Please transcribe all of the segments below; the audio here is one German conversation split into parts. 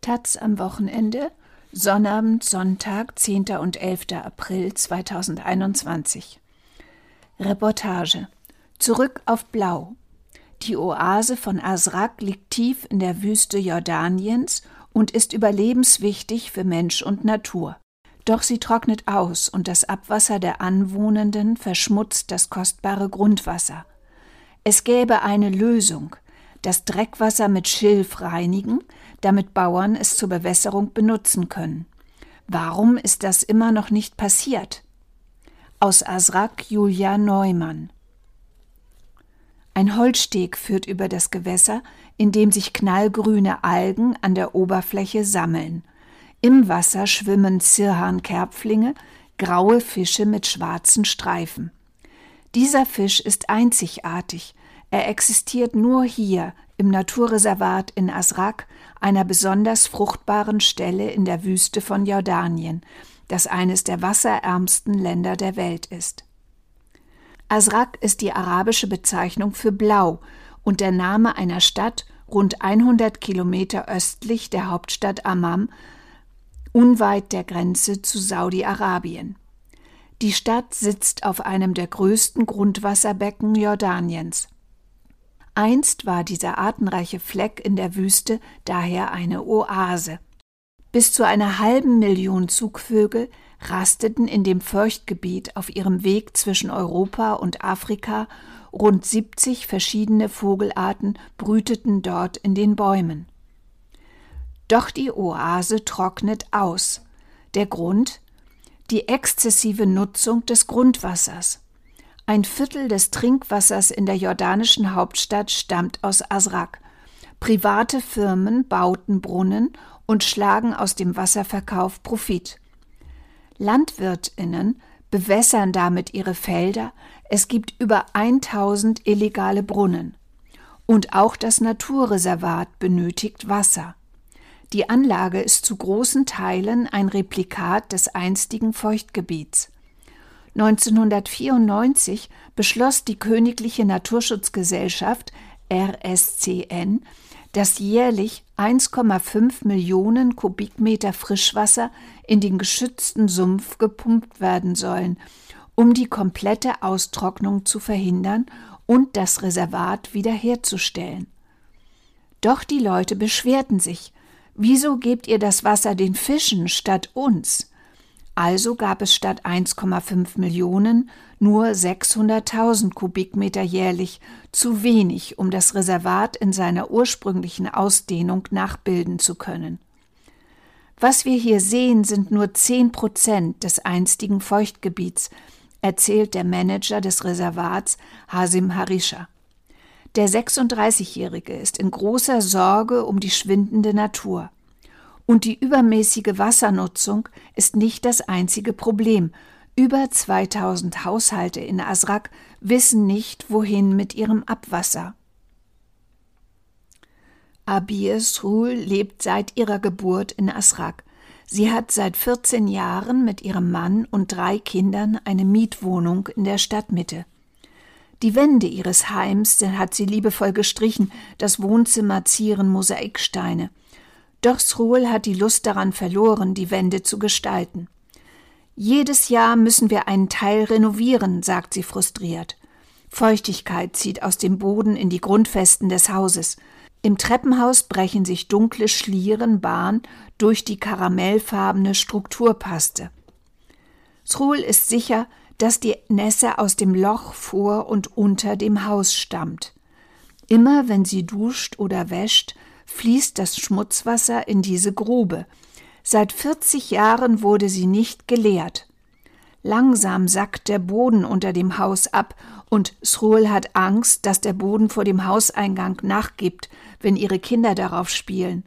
Taz am Wochenende, Sonnabend, Sonntag, 10. und 11. April 2021. Reportage. Zurück auf Blau. Die Oase von Asrak liegt tief in der Wüste Jordaniens und ist überlebenswichtig für Mensch und Natur. Doch sie trocknet aus und das Abwasser der Anwohnenden verschmutzt das kostbare Grundwasser. Es gäbe eine Lösung, das Dreckwasser mit Schilf reinigen, damit Bauern es zur Bewässerung benutzen können. Warum ist das immer noch nicht passiert? Aus Asrak Julia Neumann. Ein Holzsteg führt über das Gewässer, in dem sich knallgrüne Algen an der Oberfläche sammeln. Im Wasser schwimmen Zirhan-Kerpflinge, graue Fische mit schwarzen Streifen. Dieser Fisch ist einzigartig. Er existiert nur hier im Naturreservat in Asrak, einer besonders fruchtbaren Stelle in der Wüste von Jordanien, das eines der wasserärmsten Länder der Welt ist. Asrak ist die arabische Bezeichnung für Blau und der Name einer Stadt rund 100 Kilometer östlich der Hauptstadt Amman, unweit der Grenze zu Saudi-Arabien. Die Stadt sitzt auf einem der größten Grundwasserbecken Jordaniens. Einst war dieser artenreiche Fleck in der Wüste daher eine Oase. Bis zu einer halben Million Zugvögel rasteten in dem Feuchtgebiet auf ihrem Weg zwischen Europa und Afrika, rund 70 verschiedene Vogelarten brüteten dort in den Bäumen. Doch die Oase trocknet aus. Der Grund? Die exzessive Nutzung des Grundwassers. Ein Viertel des Trinkwassers in der jordanischen Hauptstadt stammt aus Asrak. Private Firmen bauten Brunnen und schlagen aus dem Wasserverkauf Profit. Landwirtinnen bewässern damit ihre Felder. Es gibt über 1000 illegale Brunnen. Und auch das Naturreservat benötigt Wasser. Die Anlage ist zu großen Teilen ein Replikat des einstigen Feuchtgebiets. 1994 beschloss die Königliche Naturschutzgesellschaft RSCN, dass jährlich 1,5 Millionen Kubikmeter Frischwasser in den geschützten Sumpf gepumpt werden sollen, um die komplette Austrocknung zu verhindern und das Reservat wiederherzustellen. Doch die Leute beschwerten sich. Wieso gebt ihr das Wasser den Fischen statt uns? Also gab es statt 1,5 Millionen nur 600.000 Kubikmeter jährlich, zu wenig, um das Reservat in seiner ursprünglichen Ausdehnung nachbilden zu können. Was wir hier sehen, sind nur 10 Prozent des einstigen Feuchtgebiets, erzählt der Manager des Reservats Hasim Harisha. Der 36-Jährige ist in großer Sorge um die schwindende Natur. Und die übermäßige Wassernutzung ist nicht das einzige Problem. Über 2000 Haushalte in Asrak wissen nicht, wohin mit ihrem Abwasser. Abies Ruhl lebt seit ihrer Geburt in Asrak. Sie hat seit 14 Jahren mit ihrem Mann und drei Kindern eine Mietwohnung in der Stadtmitte. Die Wände ihres Heims hat sie liebevoll gestrichen, das Wohnzimmer zieren Mosaiksteine. Doch Sruel hat die Lust daran verloren, die Wände zu gestalten. Jedes Jahr müssen wir einen Teil renovieren, sagt sie frustriert. Feuchtigkeit zieht aus dem Boden in die Grundfesten des Hauses. Im Treppenhaus brechen sich dunkle Schlieren Bahn durch die karamellfarbene Strukturpaste. Sruel ist sicher, dass die Nässe aus dem Loch vor und unter dem Haus stammt. Immer wenn sie duscht oder wäscht, fließt das Schmutzwasser in diese Grube. Seit 40 Jahren wurde sie nicht geleert. Langsam sackt der Boden unter dem Haus ab und Sruel hat Angst, dass der Boden vor dem Hauseingang nachgibt, wenn ihre Kinder darauf spielen.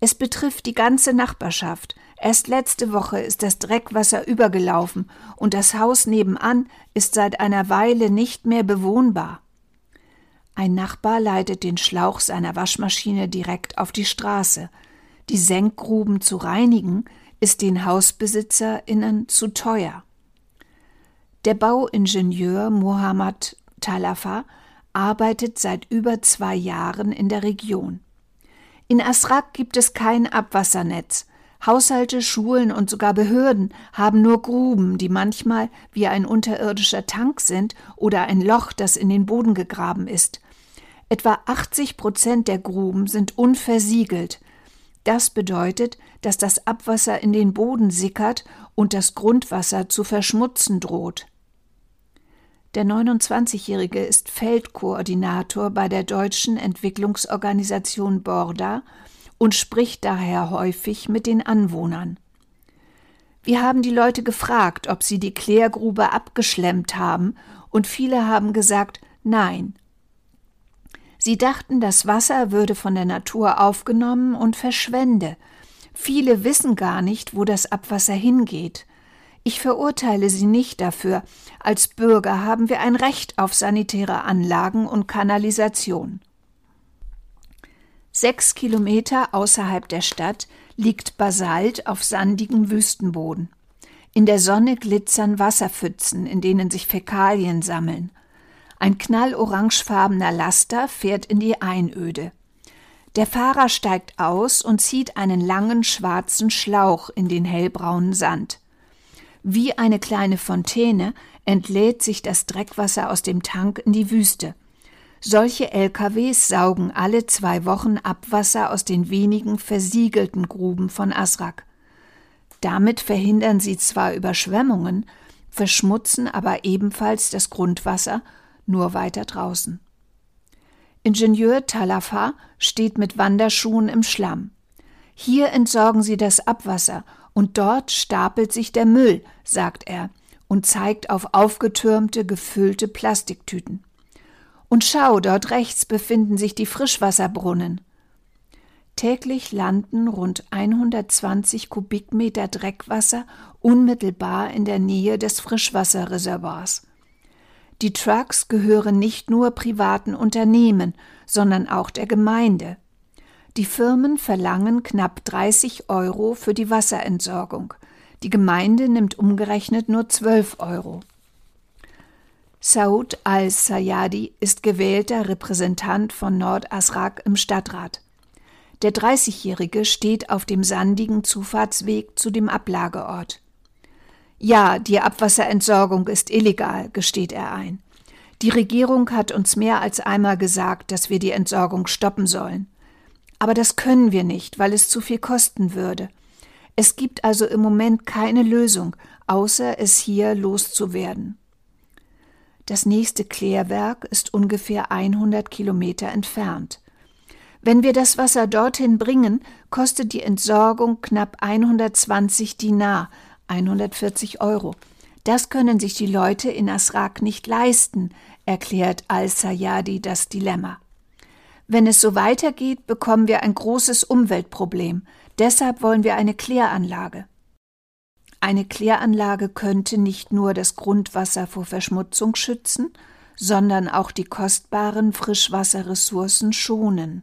Es betrifft die ganze Nachbarschaft. Erst letzte Woche ist das Dreckwasser übergelaufen und das Haus nebenan ist seit einer Weile nicht mehr bewohnbar. Ein Nachbar leitet den Schlauch seiner Waschmaschine direkt auf die Straße. Die Senkgruben zu reinigen ist den HausbesitzerInnen zu teuer. Der Bauingenieur Mohammad Talafa arbeitet seit über zwei Jahren in der Region. In Asrak gibt es kein Abwassernetz. Haushalte, Schulen und sogar Behörden haben nur Gruben, die manchmal wie ein unterirdischer Tank sind oder ein Loch, das in den Boden gegraben ist. Etwa 80 Prozent der Gruben sind unversiegelt. Das bedeutet, dass das Abwasser in den Boden sickert und das Grundwasser zu verschmutzen droht. Der 29-Jährige ist Feldkoordinator bei der deutschen Entwicklungsorganisation Borda und spricht daher häufig mit den Anwohnern. Wir haben die Leute gefragt, ob sie die Klärgrube abgeschlemmt haben, und viele haben gesagt Nein. Sie dachten, das Wasser würde von der Natur aufgenommen und verschwende. Viele wissen gar nicht, wo das Abwasser hingeht. Ich verurteile sie nicht dafür. Als Bürger haben wir ein Recht auf sanitäre Anlagen und Kanalisation. Sechs Kilometer außerhalb der Stadt liegt Basalt auf sandigem Wüstenboden. In der Sonne glitzern Wasserpfützen, in denen sich Fäkalien sammeln. Ein knallorangefarbener Laster fährt in die Einöde. Der Fahrer steigt aus und zieht einen langen schwarzen Schlauch in den hellbraunen Sand. Wie eine kleine Fontäne entlädt sich das Dreckwasser aus dem Tank in die Wüste. Solche LKWs saugen alle zwei Wochen Abwasser aus den wenigen versiegelten Gruben von Asrak. Damit verhindern sie zwar Überschwemmungen, verschmutzen aber ebenfalls das Grundwasser, nur weiter draußen. Ingenieur Talafa steht mit Wanderschuhen im Schlamm. Hier entsorgen sie das Abwasser und dort stapelt sich der Müll, sagt er und zeigt auf aufgetürmte, gefüllte Plastiktüten. Und schau, dort rechts befinden sich die Frischwasserbrunnen. Täglich landen rund 120 Kubikmeter Dreckwasser unmittelbar in der Nähe des Frischwasserreservoirs. Die Trucks gehören nicht nur privaten Unternehmen, sondern auch der Gemeinde. Die Firmen verlangen knapp 30 Euro für die Wasserentsorgung. Die Gemeinde nimmt umgerechnet nur 12 Euro. Saud al-Sayadi ist gewählter Repräsentant von Nord-Asrak im Stadtrat. Der 30-Jährige steht auf dem sandigen Zufahrtsweg zu dem Ablageort. Ja, die Abwasserentsorgung ist illegal, gesteht er ein. Die Regierung hat uns mehr als einmal gesagt, dass wir die Entsorgung stoppen sollen. Aber das können wir nicht, weil es zu viel kosten würde. Es gibt also im Moment keine Lösung, außer es hier loszuwerden. Das nächste Klärwerk ist ungefähr 100 Kilometer entfernt. Wenn wir das Wasser dorthin bringen, kostet die Entsorgung knapp 120 Dinar, 140 Euro. Das können sich die Leute in Asrak nicht leisten, erklärt Al-Sayadi das Dilemma. Wenn es so weitergeht, bekommen wir ein großes Umweltproblem. Deshalb wollen wir eine Kläranlage. Eine Kläranlage könnte nicht nur das Grundwasser vor Verschmutzung schützen, sondern auch die kostbaren Frischwasserressourcen schonen.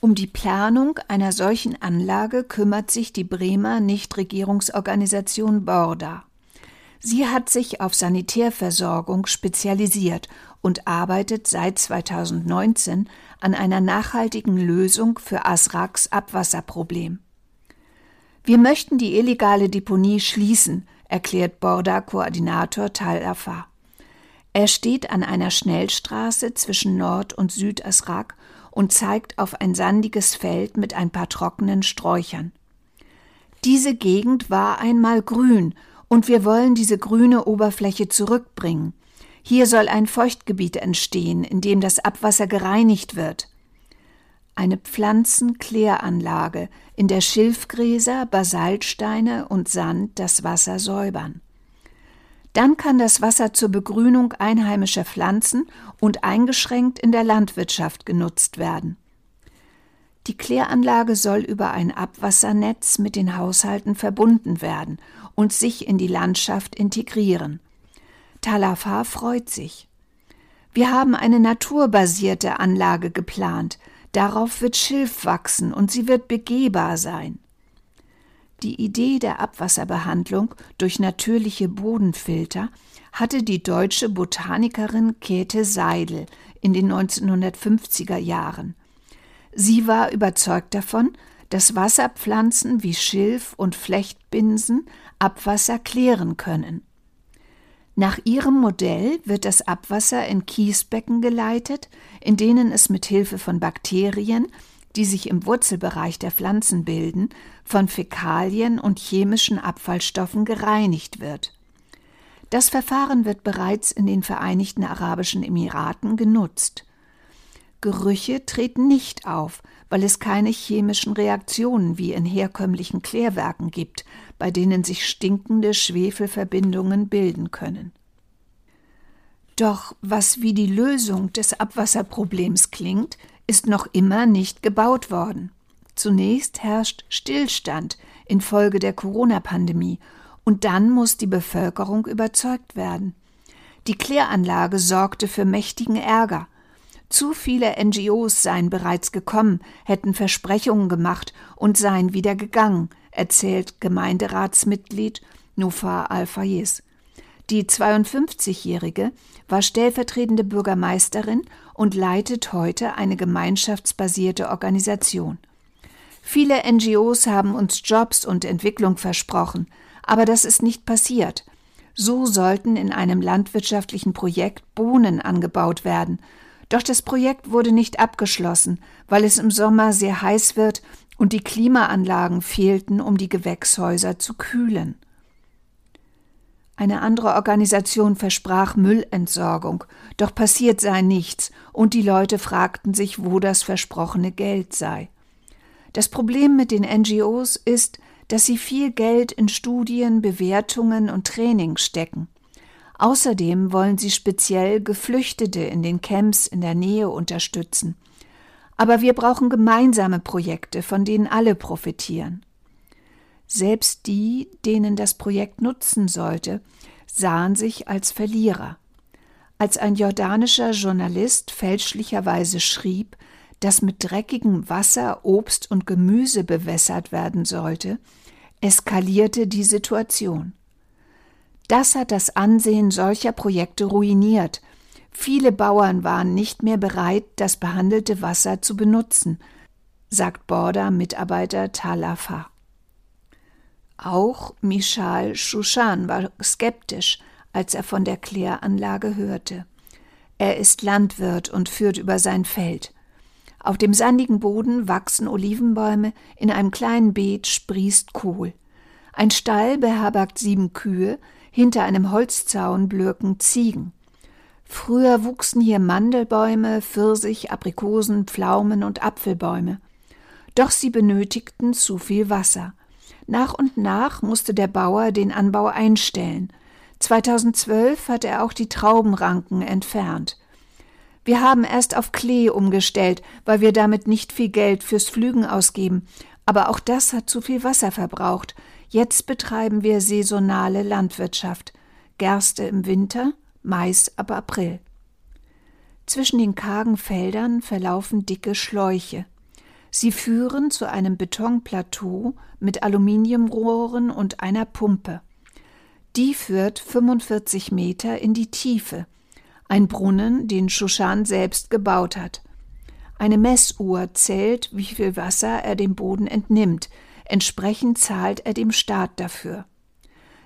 Um die Planung einer solchen Anlage kümmert sich die Bremer Nichtregierungsorganisation Borda. Sie hat sich auf Sanitärversorgung spezialisiert und arbeitet seit 2019 an einer nachhaltigen Lösung für Asraks Abwasserproblem. Wir möchten die illegale Deponie schließen, erklärt Borda-Koordinator Tal Afar. Er steht an einer Schnellstraße zwischen Nord- und Südasrak und zeigt auf ein sandiges Feld mit ein paar trockenen Sträuchern. Diese Gegend war einmal grün, und wir wollen diese grüne Oberfläche zurückbringen. Hier soll ein Feuchtgebiet entstehen, in dem das Abwasser gereinigt wird eine Pflanzenkläranlage, in der Schilfgräser, Basaltsteine und Sand das Wasser säubern. Dann kann das Wasser zur Begrünung einheimischer Pflanzen und eingeschränkt in der Landwirtschaft genutzt werden. Die Kläranlage soll über ein Abwassernetz mit den Haushalten verbunden werden und sich in die Landschaft integrieren. Talafar freut sich. Wir haben eine naturbasierte Anlage geplant, Darauf wird Schilf wachsen und sie wird begehbar sein. Die Idee der Abwasserbehandlung durch natürliche Bodenfilter hatte die deutsche Botanikerin Käthe Seidel in den 1950er Jahren. Sie war überzeugt davon, dass Wasserpflanzen wie Schilf und Flechtbinsen Abwasser klären können. Nach ihrem Modell wird das Abwasser in Kiesbecken geleitet, in denen es mit Hilfe von Bakterien, die sich im Wurzelbereich der Pflanzen bilden, von Fäkalien und chemischen Abfallstoffen gereinigt wird. Das Verfahren wird bereits in den Vereinigten Arabischen Emiraten genutzt. Gerüche treten nicht auf, weil es keine chemischen Reaktionen wie in herkömmlichen Klärwerken gibt, bei denen sich stinkende Schwefelverbindungen bilden können. Doch was wie die Lösung des Abwasserproblems klingt, ist noch immer nicht gebaut worden. Zunächst herrscht Stillstand infolge der Corona-Pandemie und dann muss die Bevölkerung überzeugt werden. Die Kläranlage sorgte für mächtigen Ärger. Zu viele NGOs seien bereits gekommen, hätten Versprechungen gemacht und seien wieder gegangen, erzählt Gemeinderatsmitglied Nufa Al-Fayez. Die 52-Jährige war stellvertretende Bürgermeisterin und leitet heute eine gemeinschaftsbasierte Organisation. Viele NGOs haben uns Jobs und Entwicklung versprochen, aber das ist nicht passiert. So sollten in einem landwirtschaftlichen Projekt Bohnen angebaut werden, doch das Projekt wurde nicht abgeschlossen, weil es im Sommer sehr heiß wird und die Klimaanlagen fehlten, um die Gewächshäuser zu kühlen. Eine andere Organisation versprach Müllentsorgung, doch passiert sei nichts, und die Leute fragten sich, wo das versprochene Geld sei. Das Problem mit den NGOs ist, dass sie viel Geld in Studien, Bewertungen und Training stecken. Außerdem wollen sie speziell Geflüchtete in den Camps in der Nähe unterstützen. Aber wir brauchen gemeinsame Projekte, von denen alle profitieren. Selbst die, denen das Projekt nutzen sollte, sahen sich als Verlierer. Als ein jordanischer Journalist fälschlicherweise schrieb, dass mit dreckigem Wasser Obst und Gemüse bewässert werden sollte, eskalierte die Situation. Das hat das Ansehen solcher Projekte ruiniert. Viele Bauern waren nicht mehr bereit, das behandelte Wasser zu benutzen, sagt Borda-Mitarbeiter Talafa. Auch Michal Shushan war skeptisch, als er von der Kläranlage hörte. Er ist Landwirt und führt über sein Feld. Auf dem sandigen Boden wachsen Olivenbäume, in einem kleinen Beet sprießt Kohl. Ein Stall beherbergt sieben Kühe, hinter einem Holzzaun blöken Ziegen. Früher wuchsen hier Mandelbäume, Pfirsich, Aprikosen, Pflaumen und Apfelbäume. Doch sie benötigten zu viel Wasser. Nach und nach musste der Bauer den Anbau einstellen. 2012 hat er auch die Traubenranken entfernt. Wir haben erst auf Klee umgestellt, weil wir damit nicht viel Geld fürs Flügen ausgeben, aber auch das hat zu viel Wasser verbraucht. Jetzt betreiben wir saisonale Landwirtschaft. Gerste im Winter, Mais ab April. Zwischen den kargen Feldern verlaufen dicke Schläuche. Sie führen zu einem Betonplateau mit Aluminiumrohren und einer Pumpe. Die führt 45 Meter in die Tiefe. Ein Brunnen, den Shushan selbst gebaut hat. Eine Messuhr zählt, wie viel Wasser er dem Boden entnimmt. Entsprechend zahlt er dem Staat dafür.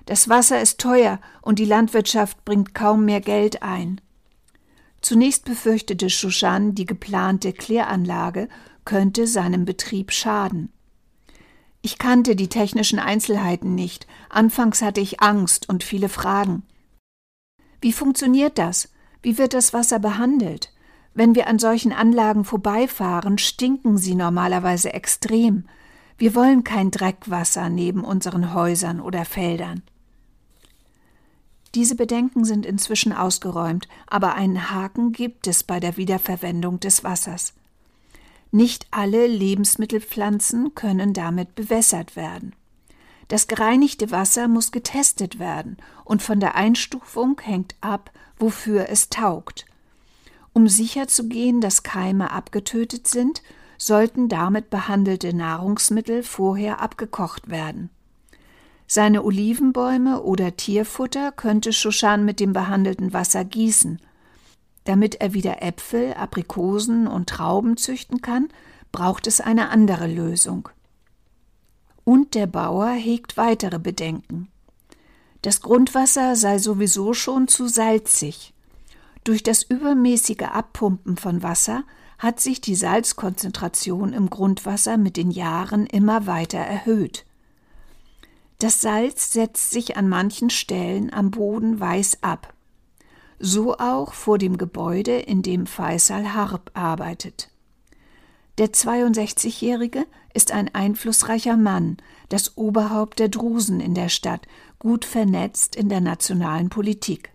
Das Wasser ist teuer und die Landwirtschaft bringt kaum mehr Geld ein. Zunächst befürchtete Shushan, die geplante Kläranlage könnte seinem Betrieb schaden. Ich kannte die technischen Einzelheiten nicht. Anfangs hatte ich Angst und viele Fragen. Wie funktioniert das? Wie wird das Wasser behandelt? Wenn wir an solchen Anlagen vorbeifahren, stinken sie normalerweise extrem. Wir wollen kein Dreckwasser neben unseren Häusern oder Feldern. Diese Bedenken sind inzwischen ausgeräumt, aber einen Haken gibt es bei der Wiederverwendung des Wassers. Nicht alle Lebensmittelpflanzen können damit bewässert werden. Das gereinigte Wasser muss getestet werden und von der Einstufung hängt ab, wofür es taugt. Um sicherzugehen, dass Keime abgetötet sind, sollten damit behandelte Nahrungsmittel vorher abgekocht werden. Seine Olivenbäume oder Tierfutter könnte Shushan mit dem behandelten Wasser gießen. Damit er wieder Äpfel, Aprikosen und Trauben züchten kann, braucht es eine andere Lösung. Und der Bauer hegt weitere Bedenken. Das Grundwasser sei sowieso schon zu salzig. Durch das übermäßige Abpumpen von Wasser hat sich die Salzkonzentration im Grundwasser mit den Jahren immer weiter erhöht. Das Salz setzt sich an manchen Stellen am Boden weiß ab. So auch vor dem Gebäude, in dem Faisal Harb arbeitet. Der 62-Jährige ist ein einflussreicher Mann, das Oberhaupt der Drusen in der Stadt, gut vernetzt in der nationalen Politik.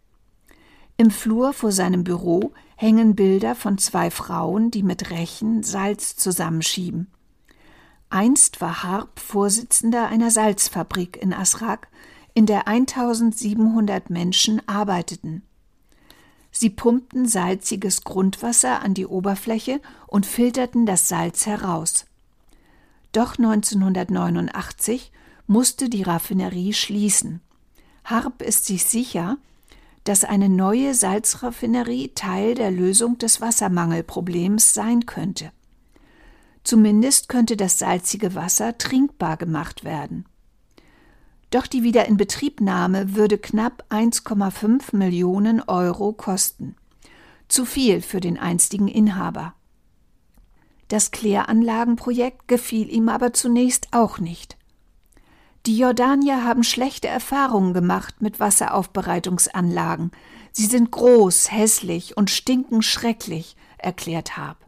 Im Flur vor seinem Büro hängen Bilder von zwei Frauen, die mit Rechen Salz zusammenschieben. Einst war Harp Vorsitzender einer Salzfabrik in Asrak, in der 1700 Menschen arbeiteten. Sie pumpten salziges Grundwasser an die Oberfläche und filterten das Salz heraus. Doch 1989 musste die Raffinerie schließen. Harp ist sich sicher, dass eine neue Salzraffinerie Teil der Lösung des Wassermangelproblems sein könnte. Zumindest könnte das salzige Wasser trinkbar gemacht werden. Doch die Wiederinbetriebnahme würde knapp 1,5 Millionen Euro kosten. Zu viel für den einstigen Inhaber. Das Kläranlagenprojekt gefiel ihm aber zunächst auch nicht. Die Jordanier haben schlechte Erfahrungen gemacht mit Wasseraufbereitungsanlagen. Sie sind groß, hässlich und stinken schrecklich, erklärt Hab.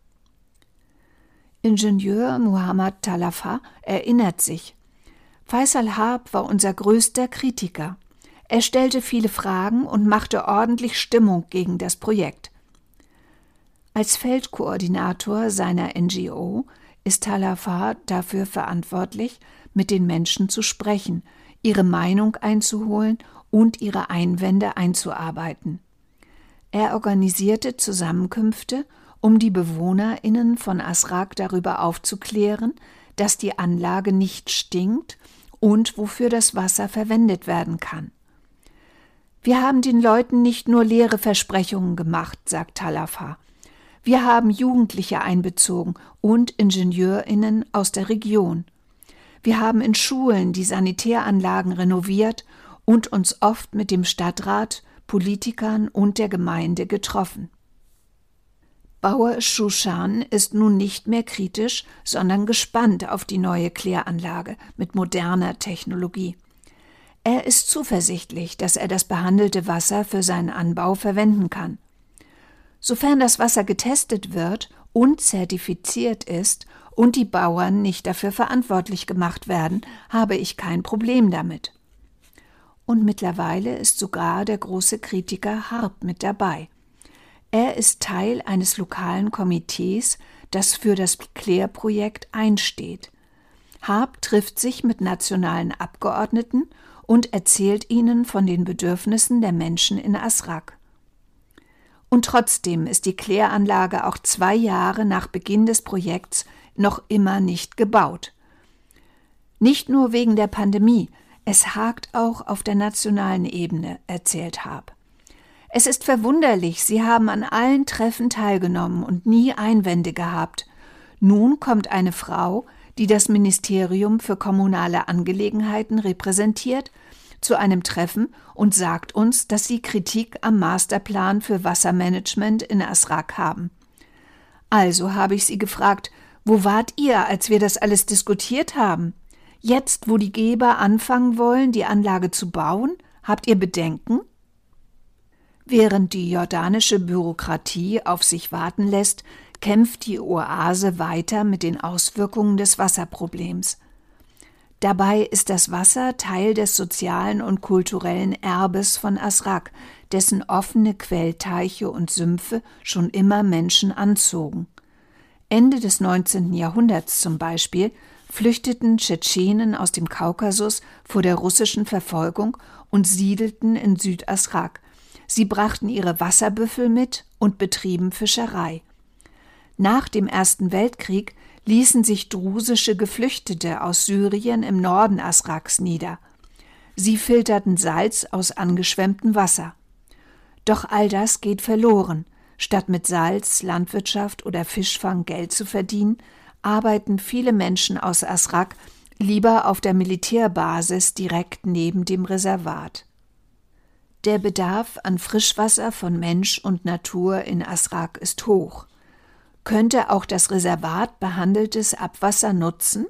Ingenieur Muhammad Talafa erinnert sich. Faisal Hab war unser größter Kritiker. Er stellte viele Fragen und machte ordentlich Stimmung gegen das Projekt. Als Feldkoordinator seiner NGO ist Talafa dafür verantwortlich, mit den Menschen zu sprechen, ihre Meinung einzuholen und ihre Einwände einzuarbeiten. Er organisierte Zusammenkünfte, um die BewohnerInnen von Asrak darüber aufzuklären, dass die Anlage nicht stinkt und wofür das Wasser verwendet werden kann. Wir haben den Leuten nicht nur leere Versprechungen gemacht, sagt Talafa. Wir haben Jugendliche einbezogen und IngenieurInnen aus der Region. Wir haben in Schulen die Sanitäranlagen renoviert und uns oft mit dem Stadtrat, Politikern und der Gemeinde getroffen. Bauer Shushan ist nun nicht mehr kritisch, sondern gespannt auf die neue Kläranlage mit moderner Technologie. Er ist zuversichtlich, dass er das behandelte Wasser für seinen Anbau verwenden kann. Sofern das Wasser getestet wird und zertifiziert ist und die Bauern nicht dafür verantwortlich gemacht werden, habe ich kein Problem damit. Und mittlerweile ist sogar der große Kritiker Harp mit dabei. Er ist Teil eines lokalen Komitees, das für das Klärprojekt einsteht. Harp trifft sich mit nationalen Abgeordneten und erzählt ihnen von den Bedürfnissen der Menschen in Asrak. Und trotzdem ist die Kläranlage auch zwei Jahre nach Beginn des Projekts noch immer nicht gebaut. Nicht nur wegen der Pandemie, es hakt auch auf der nationalen Ebene, erzählt Haab. Es ist verwunderlich, Sie haben an allen Treffen teilgenommen und nie Einwände gehabt. Nun kommt eine Frau, die das Ministerium für kommunale Angelegenheiten repräsentiert, zu einem Treffen und sagt uns, dass sie Kritik am Masterplan für Wassermanagement in Asrak haben. Also habe ich sie gefragt, wo wart ihr, als wir das alles diskutiert haben? Jetzt, wo die Geber anfangen wollen, die Anlage zu bauen, habt ihr Bedenken? Während die jordanische Bürokratie auf sich warten lässt, kämpft die Oase weiter mit den Auswirkungen des Wasserproblems. Dabei ist das Wasser Teil des sozialen und kulturellen Erbes von Asrak, dessen offene Quellteiche und Sümpfe schon immer Menschen anzogen. Ende des 19. Jahrhunderts zum Beispiel flüchteten Tschetschenen aus dem Kaukasus vor der russischen Verfolgung und siedelten in Südasrak. Sie brachten ihre Wasserbüffel mit und betrieben Fischerei. Nach dem Ersten Weltkrieg ließen sich drusische Geflüchtete aus Syrien im Norden Asraks nieder. Sie filterten Salz aus angeschwemmtem Wasser. Doch all das geht verloren – Statt mit Salz, Landwirtschaft oder Fischfang Geld zu verdienen, arbeiten viele Menschen aus Asrak lieber auf der Militärbasis direkt neben dem Reservat. Der Bedarf an Frischwasser von Mensch und Natur in Asrak ist hoch. Könnte auch das Reservat behandeltes Abwasser nutzen?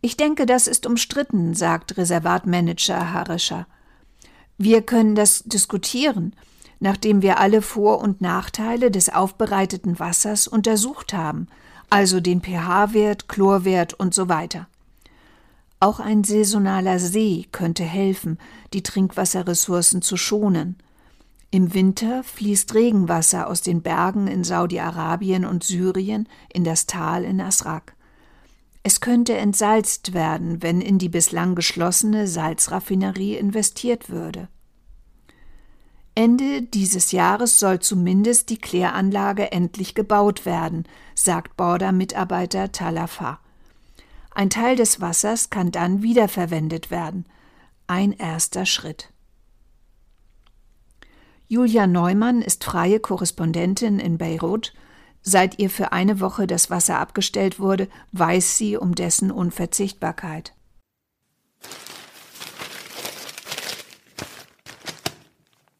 Ich denke, das ist umstritten, sagt Reservatmanager Harischer. Wir können das diskutieren, nachdem wir alle Vor- und Nachteile des aufbereiteten Wassers untersucht haben, also den pH-Wert, Chlorwert und so weiter. Auch ein saisonaler See könnte helfen, die Trinkwasserressourcen zu schonen. Im Winter fließt Regenwasser aus den Bergen in Saudi-Arabien und Syrien in das Tal in Asrak. Es könnte entsalzt werden, wenn in die bislang geschlossene Salzraffinerie investiert würde. Ende dieses Jahres soll zumindest die Kläranlage endlich gebaut werden, sagt Border-Mitarbeiter Talafa. Ein Teil des Wassers kann dann wiederverwendet werden. Ein erster Schritt. Julia Neumann ist freie Korrespondentin in Beirut. Seit ihr für eine Woche das Wasser abgestellt wurde, weiß sie um dessen Unverzichtbarkeit.